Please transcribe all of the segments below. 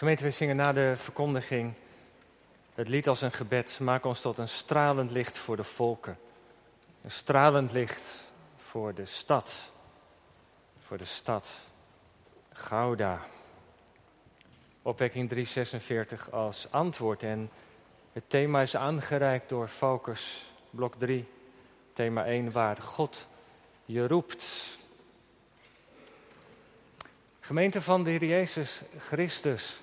Gemeente, we zingen na de verkondiging het lied als een gebed. Maak ons tot een stralend licht voor de volken. Een stralend licht voor de stad. Voor de stad. Gouda. Opwekking 346 als antwoord. En het thema is aangereikt door Focus, blok 3. Thema 1, waar God je roept. Gemeente van de Heer Jezus Christus.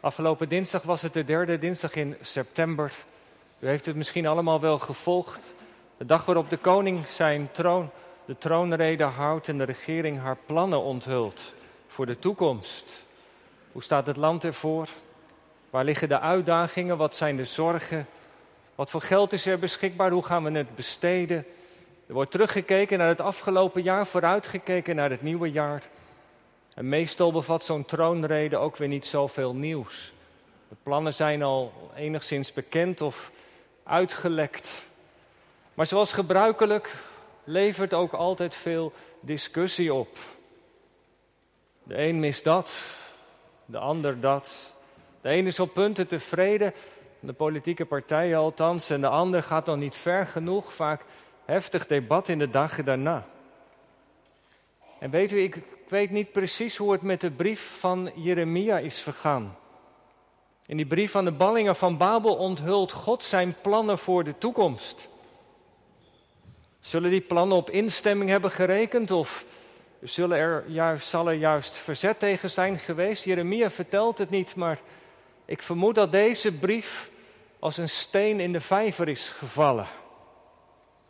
Afgelopen dinsdag was het de derde dinsdag in september. U heeft het misschien allemaal wel gevolgd. De dag waarop de koning zijn troon, de troonrede houdt en de regering haar plannen onthult voor de toekomst. Hoe staat het land ervoor? Waar liggen de uitdagingen? Wat zijn de zorgen? Wat voor geld is er beschikbaar? Hoe gaan we het besteden? Er wordt teruggekeken naar het afgelopen jaar, vooruitgekeken naar het nieuwe jaar. En meestal bevat zo'n troonrede ook weer niet zoveel nieuws. De plannen zijn al enigszins bekend of uitgelekt. Maar zoals gebruikelijk levert ook altijd veel discussie op. De een mist dat, de ander dat. De een is op punten tevreden, de politieke partijen althans, en de ander gaat nog niet ver genoeg. Vaak heftig debat in de dagen daarna. En weet u, ik weet niet precies hoe het met de brief van Jeremia is vergaan. In die brief van de ballingen van Babel onthult God zijn plannen voor de toekomst. Zullen die plannen op instemming hebben gerekend of zullen er juist, zal er juist verzet tegen zijn geweest? Jeremia vertelt het niet, maar ik vermoed dat deze brief als een steen in de vijver is gevallen.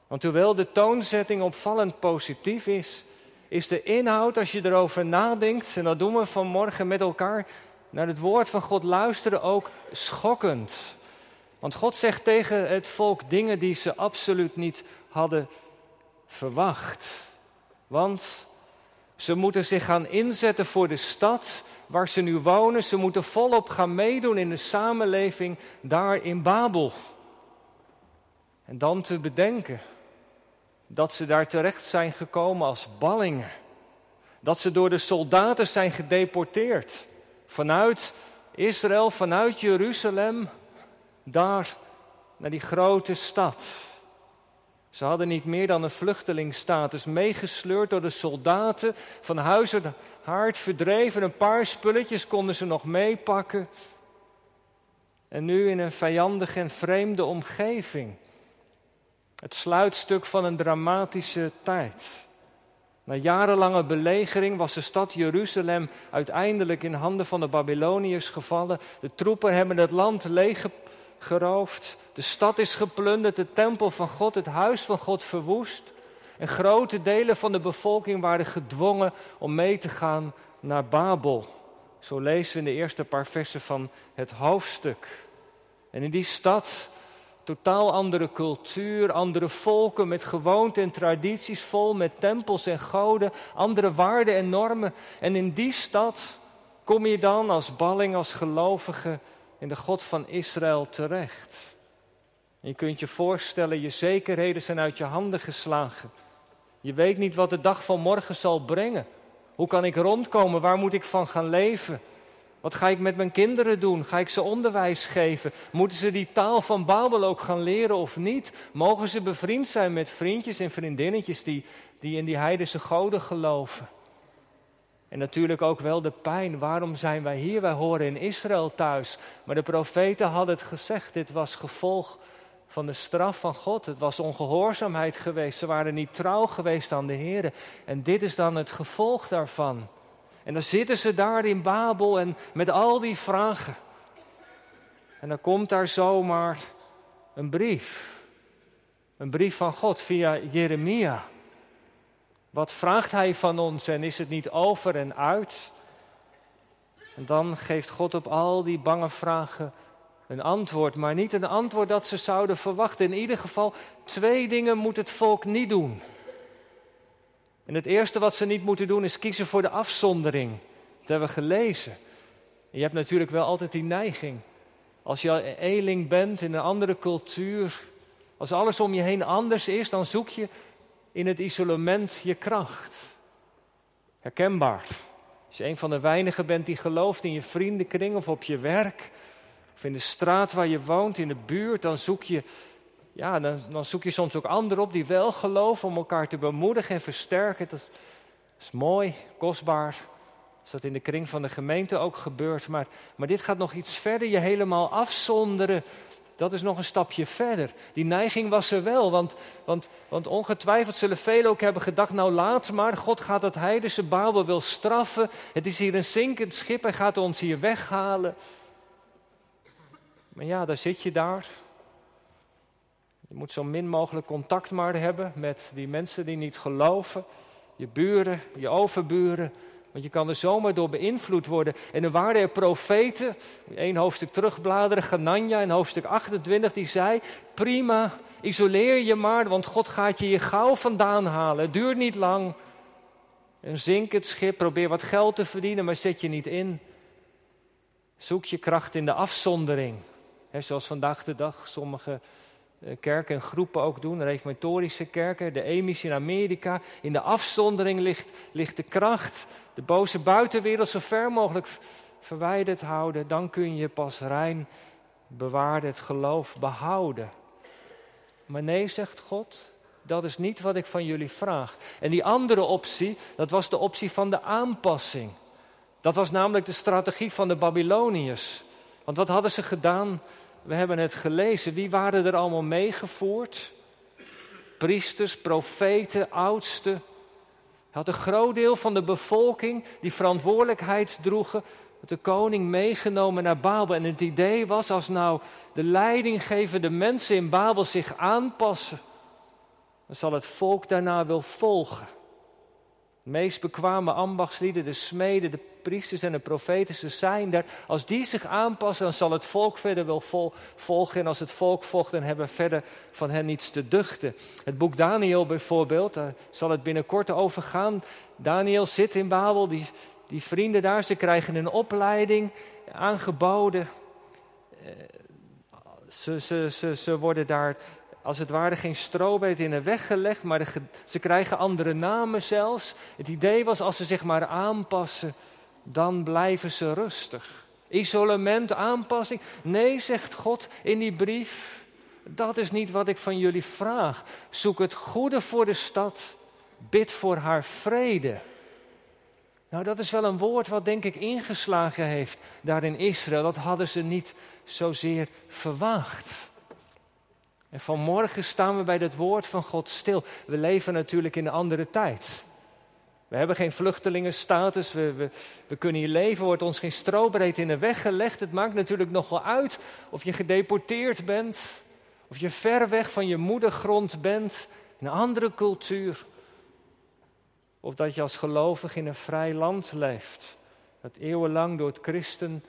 Want hoewel de toonzetting opvallend positief is, is de inhoud, als je erover nadenkt, en dat doen we vanmorgen met elkaar, naar het woord van God luisteren ook schokkend. Want God zegt tegen het volk dingen die ze absoluut niet hadden verwacht. Want ze moeten zich gaan inzetten voor de stad waar ze nu wonen. Ze moeten volop gaan meedoen in de samenleving daar in Babel. En dan te bedenken dat ze daar terecht zijn gekomen als ballingen. Dat ze door de soldaten zijn gedeporteerd. Vanuit Israël, vanuit Jeruzalem, daar naar die grote stad. Ze hadden niet meer dan een vluchtelingstatus, meegesleurd door de soldaten, van huis en haard verdreven. Een paar spulletjes konden ze nog meepakken. En nu in een vijandige en vreemde omgeving. Het sluitstuk van een dramatische tijd. Na jarenlange belegering was de stad Jeruzalem uiteindelijk in handen van de Babyloniërs gevallen. De troepen hebben het land leeggeroofd. De stad is geplunderd, de tempel van God, het huis van God verwoest. En grote delen van de bevolking waren gedwongen om mee te gaan naar Babel. Zo lezen we in de eerste paar versen van het hoofdstuk. En in die stad totaal andere cultuur, andere volken met gewoonten en tradities vol met tempels en goden, andere waarden en normen. En in die stad kom je dan als balling, als gelovige in de God van Israël terecht. je kunt je voorstellen, je zekerheden zijn uit je handen geslagen. Je weet niet wat de dag van morgen zal brengen. Hoe kan ik rondkomen? Waar moet ik van gaan leven? Wat ga ik met mijn kinderen doen? Ga ik ze onderwijs geven? Moeten ze die taal van Babel ook gaan leren of niet? Mogen ze bevriend zijn met vriendjes en vriendinnetjes die, die in die heidense goden geloven? En natuurlijk ook wel de pijn. Waarom zijn wij hier? Wij horen in Israël thuis. Maar de profeten hadden het gezegd. Dit was gevolg van de straf van God. Het was ongehoorzaamheid geweest. Ze waren niet trouw geweest aan de Heer. En dit is dan het gevolg daarvan. En dan zitten ze daar in Babel en met al die vragen. En dan komt daar zomaar een brief. Een brief van God via Jeremia. Wat vraagt hij van ons en is het niet over en uit? En dan geeft God op al die bange vragen een antwoord, maar niet een antwoord dat ze zouden verwachten. In ieder geval, twee dingen moet het volk niet doen. En het eerste wat ze niet moeten doen is kiezen voor de afzondering. Dat hebben we gelezen. En je hebt natuurlijk wel altijd die neiging. Als je eling bent in een andere cultuur, als alles om je heen anders is, dan zoek je in het isolement je kracht. Herkenbaar. Als je een van de weinigen bent die gelooft in je vriendenkring of op je werk, of in de straat waar je woont, in de buurt, dan zoek je, ja, dan, zoek je soms ook anderen op die wel geloven om elkaar te bemoedigen en versterken. Dat is, dat is mooi, kostbaar. Als dat in de kring van de gemeente ook gebeurt. Maar, maar dit gaat nog iets verder, je helemaal afzonderen dat is nog een stapje verder. Die neiging was er wel, want, want, want ongetwijfeld zullen velen ook hebben gedacht, nou laat maar, God gaat het heidense Babel wil straffen. Het is hier een zinkend schip, hij gaat ons hier weghalen. Maar ja, daar zit je daar. Je moet zo min mogelijk contact maar hebben met die mensen die niet geloven. Je buren, je overburen, want je kan er zomaar door beïnvloed worden. En er waren er profeten, één hoofdstuk terugbladeren, Ganania in hoofdstuk 28, die zei: Prima, isoleer je maar, want God gaat je hier gauw vandaan halen. Het duurt niet lang. En zink het schip, probeer wat geld te verdienen, maar zet je niet in. Zoek je kracht in de afzondering. zoals vandaag de dag sommige kerken en groepen ook doen, reformatorische kerken, de Emis in Amerika. In de afzondering ligt, ligt de kracht, de boze buitenwereld zo ver mogelijk verwijderd houden. Dan kun je pas rein bewaard het geloof behouden. Maar nee, zegt God, dat is niet wat ik van jullie vraag. En die andere optie, dat was de optie van de aanpassing. Dat was namelijk de strategie van de Babyloniërs. Want wat hadden ze gedaan? We hebben het gelezen. Wie waren er allemaal meegevoerd? Priesters, profeten, oudsten. Had een groot deel van de bevolking die verantwoordelijkheid droegen, de koning meegenomen naar Babel. En het idee was, als nou de leidinggevende mensen in Babel zich aanpassen, dan zal het volk daarna wel volgen. De meest bekwame ambachtslieden, de smeden, de priesters en de profeten, ze zijn daar. Als die zich aanpassen, dan zal het volk verder wel volgen. En als het volk volgt, dan hebben we verder van hen niets te duchten. Het boek Daniel bijvoorbeeld, daar zal het binnenkort over gaan. Daniel zit in Babel, die, die vrienden daar, ze krijgen een opleiding aangeboden. Eh, ze, ze, ze, ze worden daar als het ware geen strobeet in de weg gelegd, maar ze krijgen andere namen zelfs. Het idee was als ze zich maar aanpassen, dan blijven ze rustig. Isolement, aanpassing. Nee, zegt God in die brief, dat is niet wat ik van jullie vraag. Zoek het goede voor de stad, bid voor haar vrede. Nou, dat is wel een woord wat denk ik ingeslagen heeft daar in Israël. Dat hadden ze niet zozeer verwacht. En vanmorgen staan we bij het woord van God stil. We leven natuurlijk in een andere tijd. We hebben geen vluchtelingenstatus, we, we, we kunnen hier leven, wordt ons geen strobreed in de weg gelegd. Het maakt natuurlijk nog wel uit of je gedeporteerd bent, of je ver weg van je moedergrond bent, in een andere cultuur. Of dat je als gelovig in een vrij land leeft, dat eeuwenlang door het christen,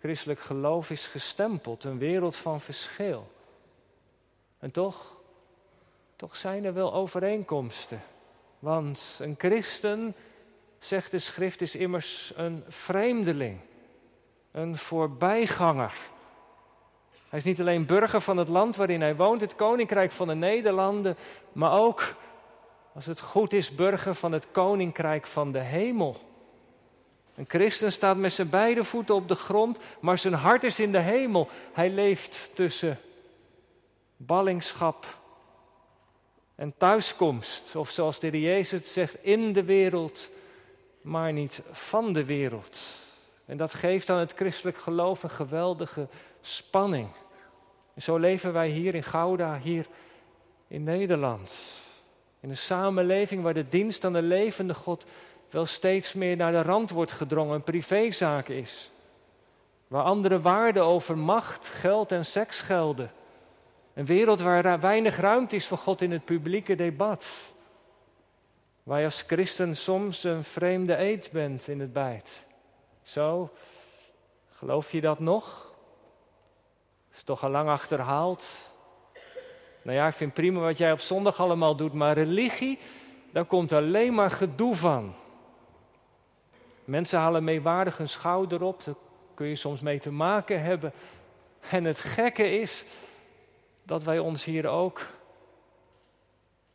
christelijk geloof is gestempeld, een wereld van verschil. En toch, toch zijn er wel overeenkomsten. Want een christen, zegt de schrift, is immers een vreemdeling, een voorbijganger. Hij is niet alleen burger van het land waarin hij woont, het koninkrijk van de Nederlanden, maar ook, als het goed is, burger van het koninkrijk van de hemel. Een christen staat met zijn beide voeten op de grond, maar zijn hart is in de hemel. Hij leeft tussen ballingschap en thuiskomst. Of zoals de Jezus zegt, in de wereld, maar niet van de wereld. En dat geeft aan het christelijk geloof een geweldige spanning. En zo leven wij hier in Gouda, hier in Nederland. In een samenleving waar de dienst aan de levende God wel steeds meer naar de rand wordt gedrongen, een privézaak is. Waar andere waarden over macht, geld en seks gelden. Een wereld waar weinig ruimte is voor God in het publieke debat. Waar je als christen soms een vreemde eet bent in het bijt. Zo, geloof je dat nog? Is toch al lang achterhaald? Nou ja, ik vind prima wat jij op zondag allemaal doet, maar religie, daar komt alleen maar gedoe van. Mensen halen meewaardig hun schouder op, daar kun je soms mee te maken hebben. En het gekke is, dat wij ons hier ook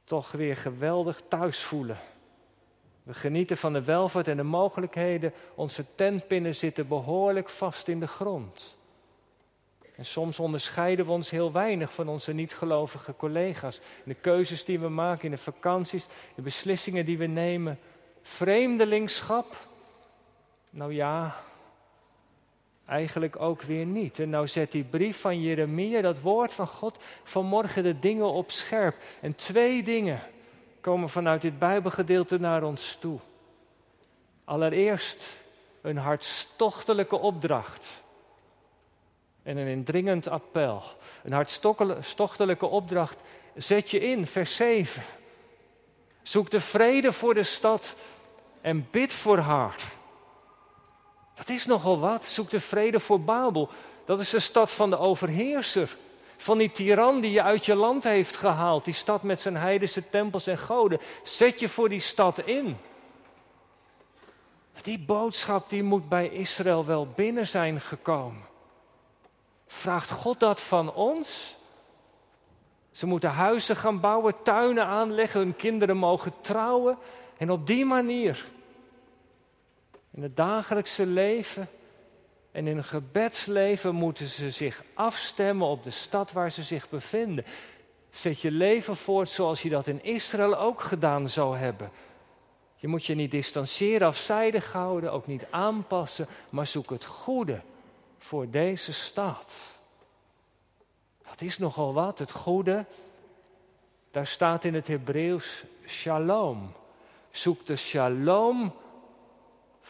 toch weer geweldig thuis voelen. We genieten van de welvaart en de mogelijkheden. Onze tentpinnen zitten behoorlijk vast in de grond. En soms onderscheiden we ons heel weinig van onze niet-gelovige collega's. In de keuzes die we maken, in de vakanties, de beslissingen die we nemen. Vreemdelingschap? Nou ja, eigenlijk ook weer niet. En nou zet die brief van Jeremia, dat woord van God, vanmorgen de dingen op scherp. En twee dingen komen vanuit dit Bijbelgedeelte naar ons toe. Allereerst een hartstochtelijke opdracht en een indringend appel. Een hartstochtelijke opdracht. Zet je in, vers 7. Zoek de vrede voor de stad en bid voor haar. Dat is nogal wat. Zoek de vrede voor Babel. Dat is de stad van de overheerser. Van die tiran die je uit je land heeft gehaald. Die stad met zijn heidense tempels en goden. Zet je voor die stad in. Die boodschap die moet bij Israël wel binnen zijn gekomen. Vraagt God dat van ons? Ze moeten huizen gaan bouwen, tuinen aanleggen, hun kinderen mogen trouwen. En op die manier, in het dagelijkse leven en in hun gebedsleven, moeten ze zich afstemmen op de stad waar ze zich bevinden. Zet je leven voort zoals je dat in Israël ook gedaan zou hebben. Je moet je niet distancieren, afzijdig houden, ook niet aanpassen, maar zoek het goede voor deze stad. Dat is nogal wat, het goede. Daar staat in het Hebreeuws shalom. Zoek de shalom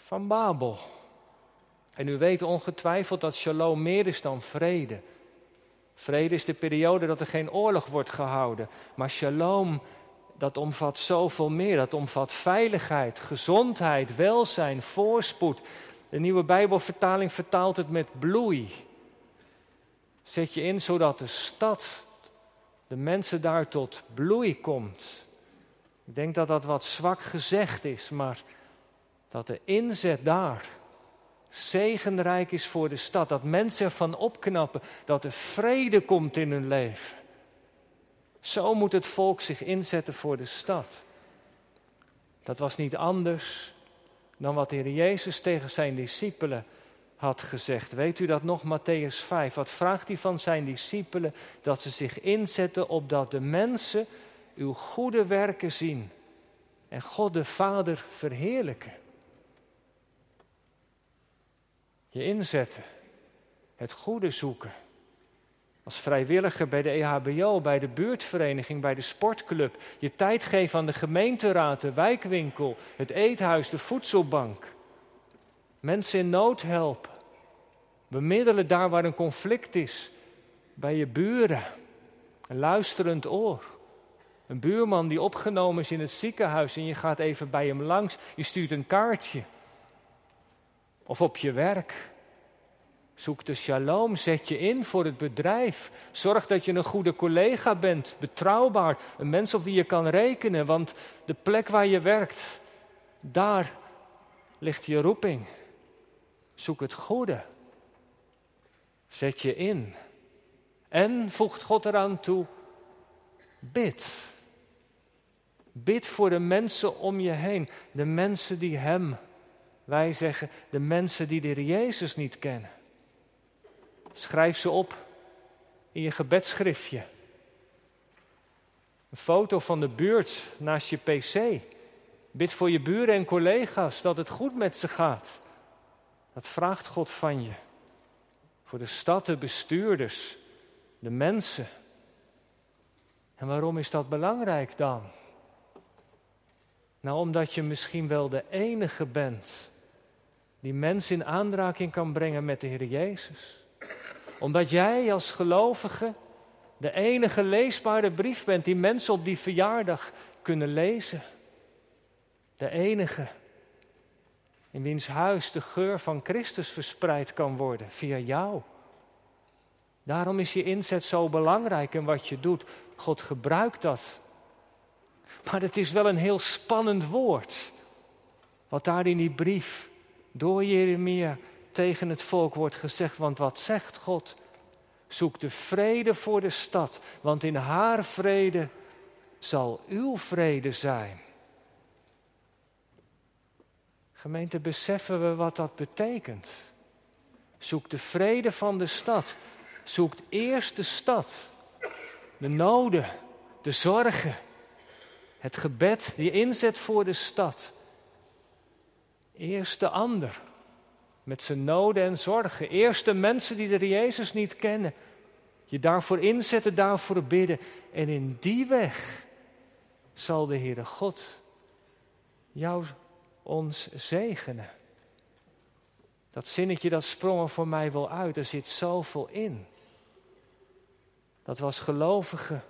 van Babel. En u weet ongetwijfeld dat shalom meer is dan vrede. Vrede is de periode dat er geen oorlog wordt gehouden. Maar shalom, dat omvat zoveel meer. Dat omvat veiligheid, gezondheid, welzijn, voorspoed. De nieuwe Bijbelvertaling vertaalt het met bloei. Zet je in zodat de stad, de mensen daar tot bloei komt. Ik denk dat dat wat zwak gezegd is, maar dat de inzet daar zegenrijk is voor de stad. Dat mensen ervan opknappen, dat er vrede komt in hun leven. Zo moet het volk zich inzetten voor de stad. Dat was niet anders dan wat de Heer Jezus tegen zijn discipelen had gezegd. Weet u dat nog, Matthäus 5? Wat vraagt hij van zijn discipelen? Dat ze zich inzetten opdat de mensen uw goede werken zien en God de Vader verheerlijken. Je inzetten, het goede zoeken. Als vrijwilliger bij de EHBO, bij de buurtvereniging, bij de sportclub. Je tijd geven aan de gemeenteraad, de wijkwinkel, het eethuis, de voedselbank. Mensen in nood helpen. Bemiddelen daar waar een conflict is. Bij je buren. Een luisterend oor. Een buurman die opgenomen is in het ziekenhuis en je gaat even bij hem langs. Je stuurt een kaartje. Of op je werk. Zoek de shalom, zet je in voor het bedrijf. Zorg dat je een goede collega bent, betrouwbaar, een mens op wie je kan rekenen, want de plek waar je werkt, daar ligt je roeping. Zoek het goede. Zet je in. En voegt God eraan toe, bid. Bid voor de mensen om je heen, de mensen die Hem, wij zeggen, de mensen die de Jezus niet kennen. Schrijf ze op in je gebedschriftje. Een foto van de buurt naast je pc. Bid voor je buren en collega's dat het goed met ze gaat. Dat vraagt God van je. Voor de stad, de bestuurders, de mensen. En waarom is dat belangrijk dan? Nou, omdat je misschien wel de enige bent die mensen in aanraking kan brengen met de Heer Jezus. Omdat jij als gelovige de enige leesbare brief bent die mensen op die verjaardag kunnen lezen. De enige in wiens huis de geur van Christus verspreid kan worden via jou. Daarom is je inzet zo belangrijk en wat je doet. God gebruikt dat. Maar het is wel een heel spannend woord. Wat daar in die brief door Jeremia tegen het volk wordt gezegd. Want wat zegt God? Zoek de vrede voor de stad, want in haar vrede zal uw vrede zijn. Gemeente, beseffen we wat dat betekent? Zoek de vrede van de stad. Zoekt eerst de stad. De noden, de zorgen, het gebed, die inzet voor de stad. Eerst de ander, met zijn noden en zorgen. Eerst de mensen die de Jezus niet kennen. Je daarvoor inzetten, daarvoor bidden. En in die weg zal de Heere God jou ons zegenen. Dat zinnetje dat sprong er voor mij wel uit, er zit zoveel in. Dat was gelovigen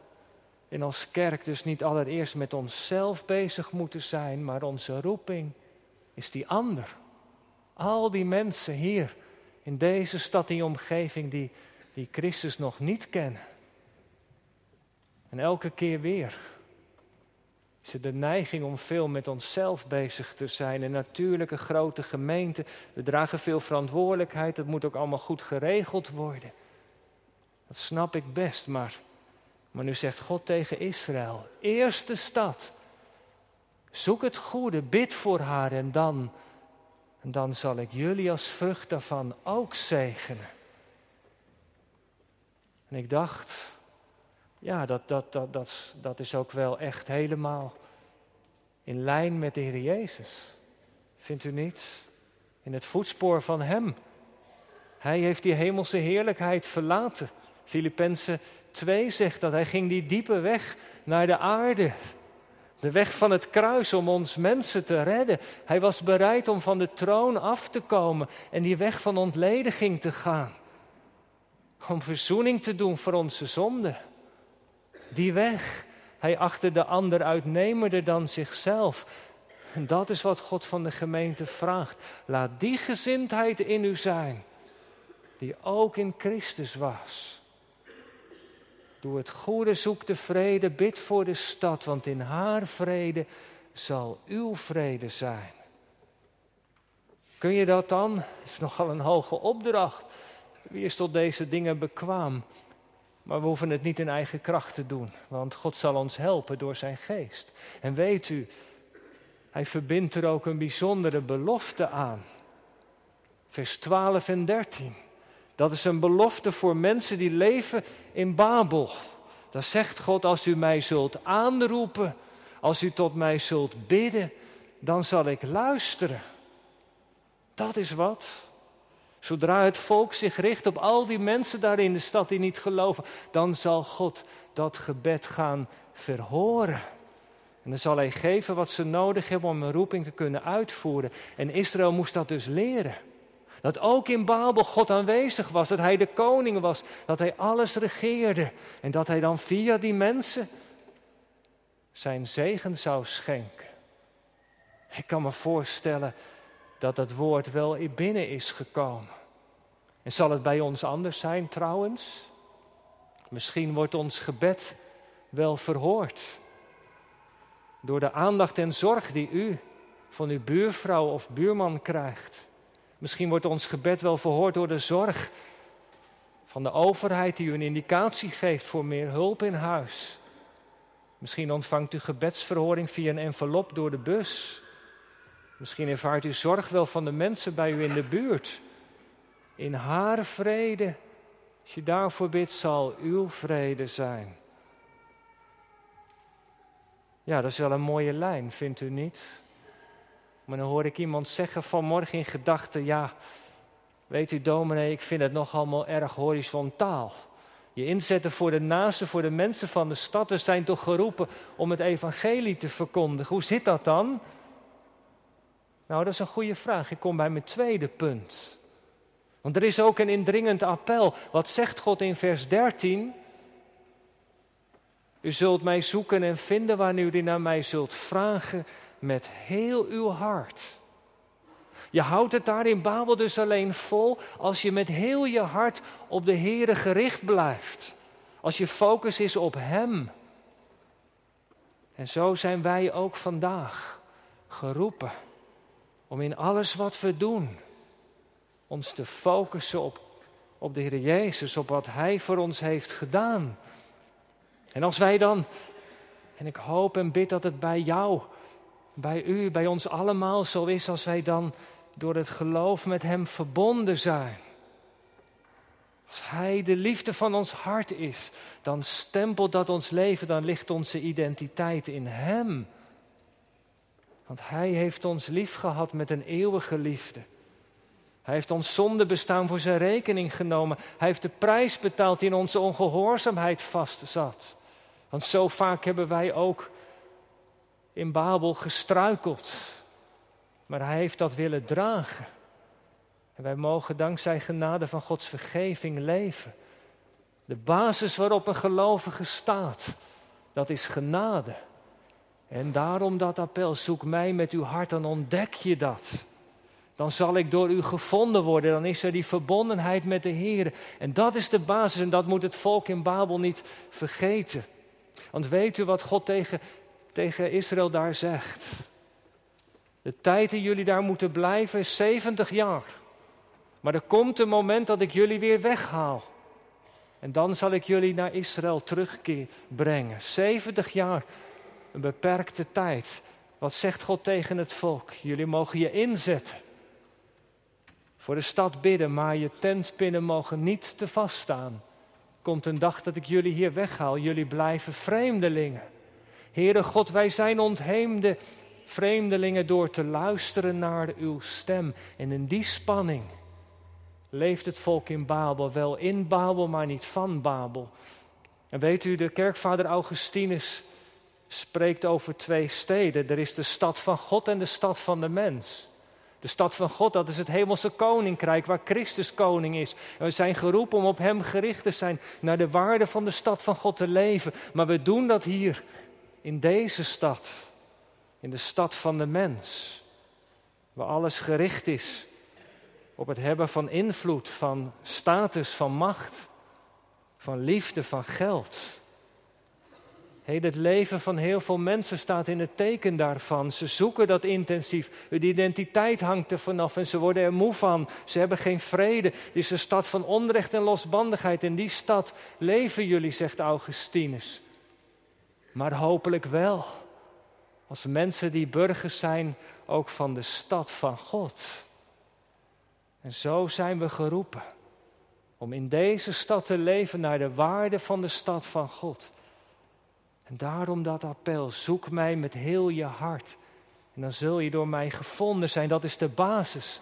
en als kerk dus niet allereerst met onszelf bezig moeten zijn, maar onze roeping is die ander. Al die mensen hier in deze stad, die omgeving, die, die Christus nog niet kennen. En elke keer weer is er de neiging om veel met onszelf bezig te zijn. Een natuurlijke grote gemeente, we dragen veel verantwoordelijkheid, dat moet ook allemaal goed geregeld worden. Dat snap ik best, maar, maar nu zegt God tegen Israël, eerste stad, zoek het goede, bid voor haar en dan, dan zal ik jullie als vrucht daarvan ook zegenen. En ik dacht, ja, dat, dat, dat, dat, dat is ook wel echt helemaal in lijn met de Heer Jezus. Vindt u niet? In het voetspoor van Hem. Hij heeft die hemelse heerlijkheid verlaten. Filippenzen 2 zegt dat hij ging die diepe weg naar de aarde. De weg van het kruis om ons mensen te redden. Hij was bereid om van de troon af te komen en die weg van ontlediging te gaan. Om verzoening te doen voor onze zonden. Die weg. Hij achtte de ander uitnemender dan zichzelf. En dat is wat God van de gemeente vraagt. Laat die gezindheid in u zijn, die ook in Christus was. Doe het goede, zoek de vrede, bid voor de stad, want in haar vrede zal uw vrede zijn. Kun je dat dan? Dat is nogal een hoge opdracht. Wie is tot deze dingen bekwaam? Maar we hoeven het niet in eigen kracht te doen, want God zal ons helpen door zijn geest. En weet u, hij verbindt er ook een bijzondere belofte aan. Vers 12 en 13. Dat is een belofte voor mensen die leven in Babel. Dan zegt God, als u mij zult aanroepen, als u tot mij zult bidden, dan zal ik luisteren. Dat is wat. Zodra het volk zich richt op al die mensen daar in de stad die niet geloven, dan zal God dat gebed gaan verhoren. En dan zal hij geven wat ze nodig hebben om een roeping te kunnen uitvoeren. En Israël moest dat dus leren. Dat ook in Babel God aanwezig was, dat hij de koning was, dat hij alles regeerde. En dat hij dan via die mensen zijn zegen zou schenken. Ik kan me voorstellen dat dat woord wel binnen is gekomen. En zal het bij ons anders zijn trouwens? Misschien wordt ons gebed wel verhoord. Door de aandacht en zorg die u van uw buurvrouw of buurman krijgt. Misschien wordt ons gebed wel verhoord door de zorg van de overheid die u een indicatie geeft voor meer hulp in huis. Misschien ontvangt u gebedsverhoring via een envelop door de bus. Misschien ervaart u zorg wel van de mensen bij u in de buurt. In haar vrede, als je daarvoor bidt, zal uw vrede zijn. Ja, dat is wel een mooie lijn, vindt u niet? Maar dan hoor ik iemand zeggen vanmorgen in gedachten: Ja, weet u, dominee, ik vind het nog allemaal erg horizontaal. Je inzetten voor de naasten, voor de mensen van de stad. We zijn toch geroepen om het evangelie te verkondigen. Hoe zit dat dan? Nou, dat is een goede vraag. Ik kom bij mijn tweede punt. Want er is ook een indringend appel. Wat zegt God in vers 13? U zult mij zoeken en vinden wanneer u naar mij zult vragen met heel uw hart. Je houdt het daar in Babel dus alleen vol als je met heel je hart op de Heere gericht blijft. Als je focus is op Hem. En zo zijn wij ook vandaag geroepen om in alles wat we doen ons te focussen op, op de Heer Jezus, op wat Hij voor ons heeft gedaan. En als wij dan, en ik hoop en bid dat het bij jou bij u, bij ons allemaal zo is als wij dan door het geloof met Hem verbonden zijn. Als Hij de liefde van ons hart is, dan stempelt dat ons leven, dan ligt onze identiteit in Hem. Want Hij heeft ons lief gehad met een eeuwige liefde. Hij heeft ons zonde bestaan voor zijn rekening genomen. Hij heeft de prijs betaald die in onze ongehoorzaamheid vastzat. Want zo vaak hebben wij ook in Babel gestruikeld. Maar hij heeft dat willen dragen. En wij mogen dankzij genade van Gods vergeving leven. De basis waarop een gelovige staat, dat is genade. En daarom dat appel, zoek mij met uw hart, dan ontdek je dat. Dan zal ik door u gevonden worden, dan is er die verbondenheid met de Heer. En dat is de basis en dat moet het volk in Babel niet vergeten. Want weet u wat God tegen, tegen Israël daar zegt? De tijd die jullie daar moeten blijven is 70 jaar. Maar er komt een moment dat ik jullie weer weghaal. En dan zal ik jullie naar Israël terugbrengen. 70 jaar, een beperkte tijd. Wat zegt God tegen het volk? Jullie mogen je inzetten. Voor de stad bidden, maar je tentpinnen mogen niet te vast staan. Komt een dag dat ik jullie hier weghaal. Jullie blijven vreemdelingen. Heere God, wij zijn ontheemde vreemdelingen door te luisteren naar uw stem. En in die spanning leeft het volk in Babel. Wel in Babel, maar niet van Babel. En weet u, de kerkvader Augustinus spreekt over twee steden. Er is de stad van God en de stad van de mens. De stad van God, dat is het hemelse koninkrijk waar Christus koning is. En we zijn geroepen om op Hem gericht te zijn, naar de waarde van de stad van God te leven. Maar we doen dat hier, in deze stad, in de stad van de mens, waar alles gericht is op het hebben van invloed, van status, van macht, van liefde, van geld. Hey, het leven van heel veel mensen staat in het teken daarvan. Ze zoeken dat intensief. Hun identiteit hangt er vanaf en ze worden er moe van. Ze hebben geen vrede. Het is een stad van onrecht en losbandigheid. In die stad leven jullie, zegt Augustinus. Maar hopelijk wel. Als mensen die burgers zijn, ook van de stad van God. En zo zijn we geroepen om in deze stad te leven naar de waarde van de stad van God. En daarom dat appel, zoek mij met heel je hart. En dan zul je door mij gevonden zijn. Dat is de basis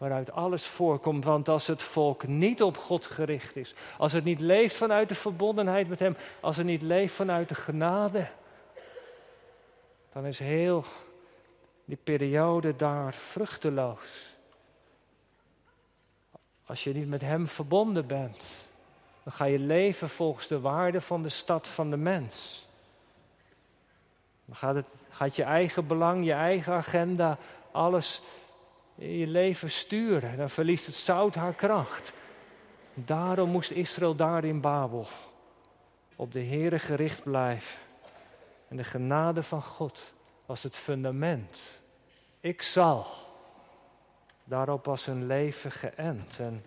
waaruit alles voorkomt. Want als het volk niet op God gericht is, als het niet leeft vanuit de verbondenheid met Hem, als het niet leeft vanuit de genade, dan is heel die periode daar vruchteloos. Als je niet met Hem verbonden bent. Dan ga je leven volgens de waarde van de stad van de mens. Dan gaat, het, gaat je eigen belang, je eigen agenda, alles je leven sturen. Dan verliest het zout haar kracht. Daarom moest Israël daar in Babel op de Heere gericht blijven. En de genade van God was het fundament. Ik zal. Daarop was hun leven geënt. En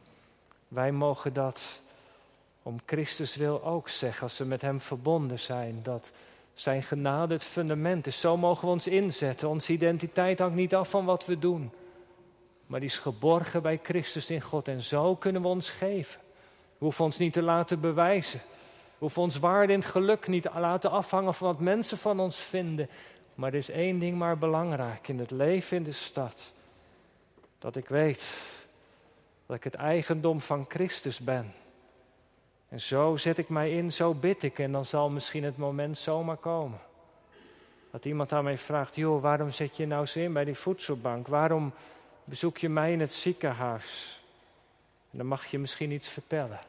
wij mogen dat om Christus wil ook zeggen, als we met Hem verbonden zijn, dat Zijn genade het fundament is. Zo mogen we ons inzetten. Onze identiteit hangt niet af van wat we doen, maar die is geborgen bij Christus in God. En zo kunnen we ons geven. We hoeven ons niet te laten bewijzen. We ons waarde in het geluk niet te laten afhangen van wat mensen van ons vinden. Maar er is één ding maar belangrijk in het leven in de stad. Dat ik weet dat ik het eigendom van Christus ben. En zo zet ik mij in, zo bid ik en dan zal misschien het moment zomaar komen. Dat iemand aan mij vraagt, joh, waarom zet je nou zo in bij die voedselbank? Waarom bezoek je mij in het ziekenhuis? En dan mag je misschien iets vertellen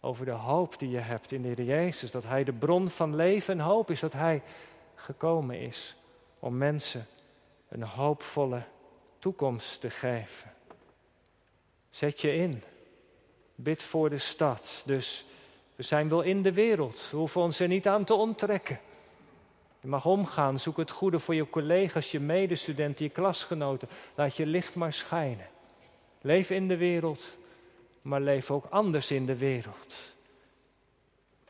over de hoop die je hebt in de Heer Jezus. Dat Hij de bron van leven en hoop is, dat Hij gekomen is om mensen een hoopvolle toekomst te geven. Zet je in. Bid voor de stad. Dus we zijn wel in de wereld. We hoeven ons er niet aan te onttrekken. Je mag omgaan. Zoek het goede voor je collega's, je medestudenten, je klasgenoten. Laat je licht maar schijnen. Leef in de wereld, maar leef ook anders in de wereld.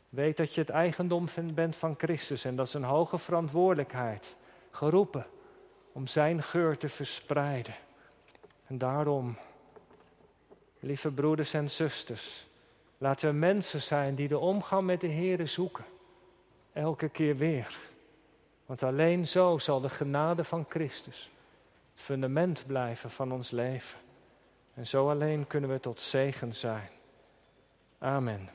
Weet dat je het eigendom bent van Christus en dat is een hoge verantwoordelijkheid. Geroepen om Zijn geur te verspreiden. En daarom, lieve broeders en zusters, laten we mensen zijn die de omgang met de Heer zoeken. Elke keer weer. Want alleen zo zal de genade van Christus het fundament blijven van ons leven. En zo alleen kunnen we tot zegen zijn. Amen.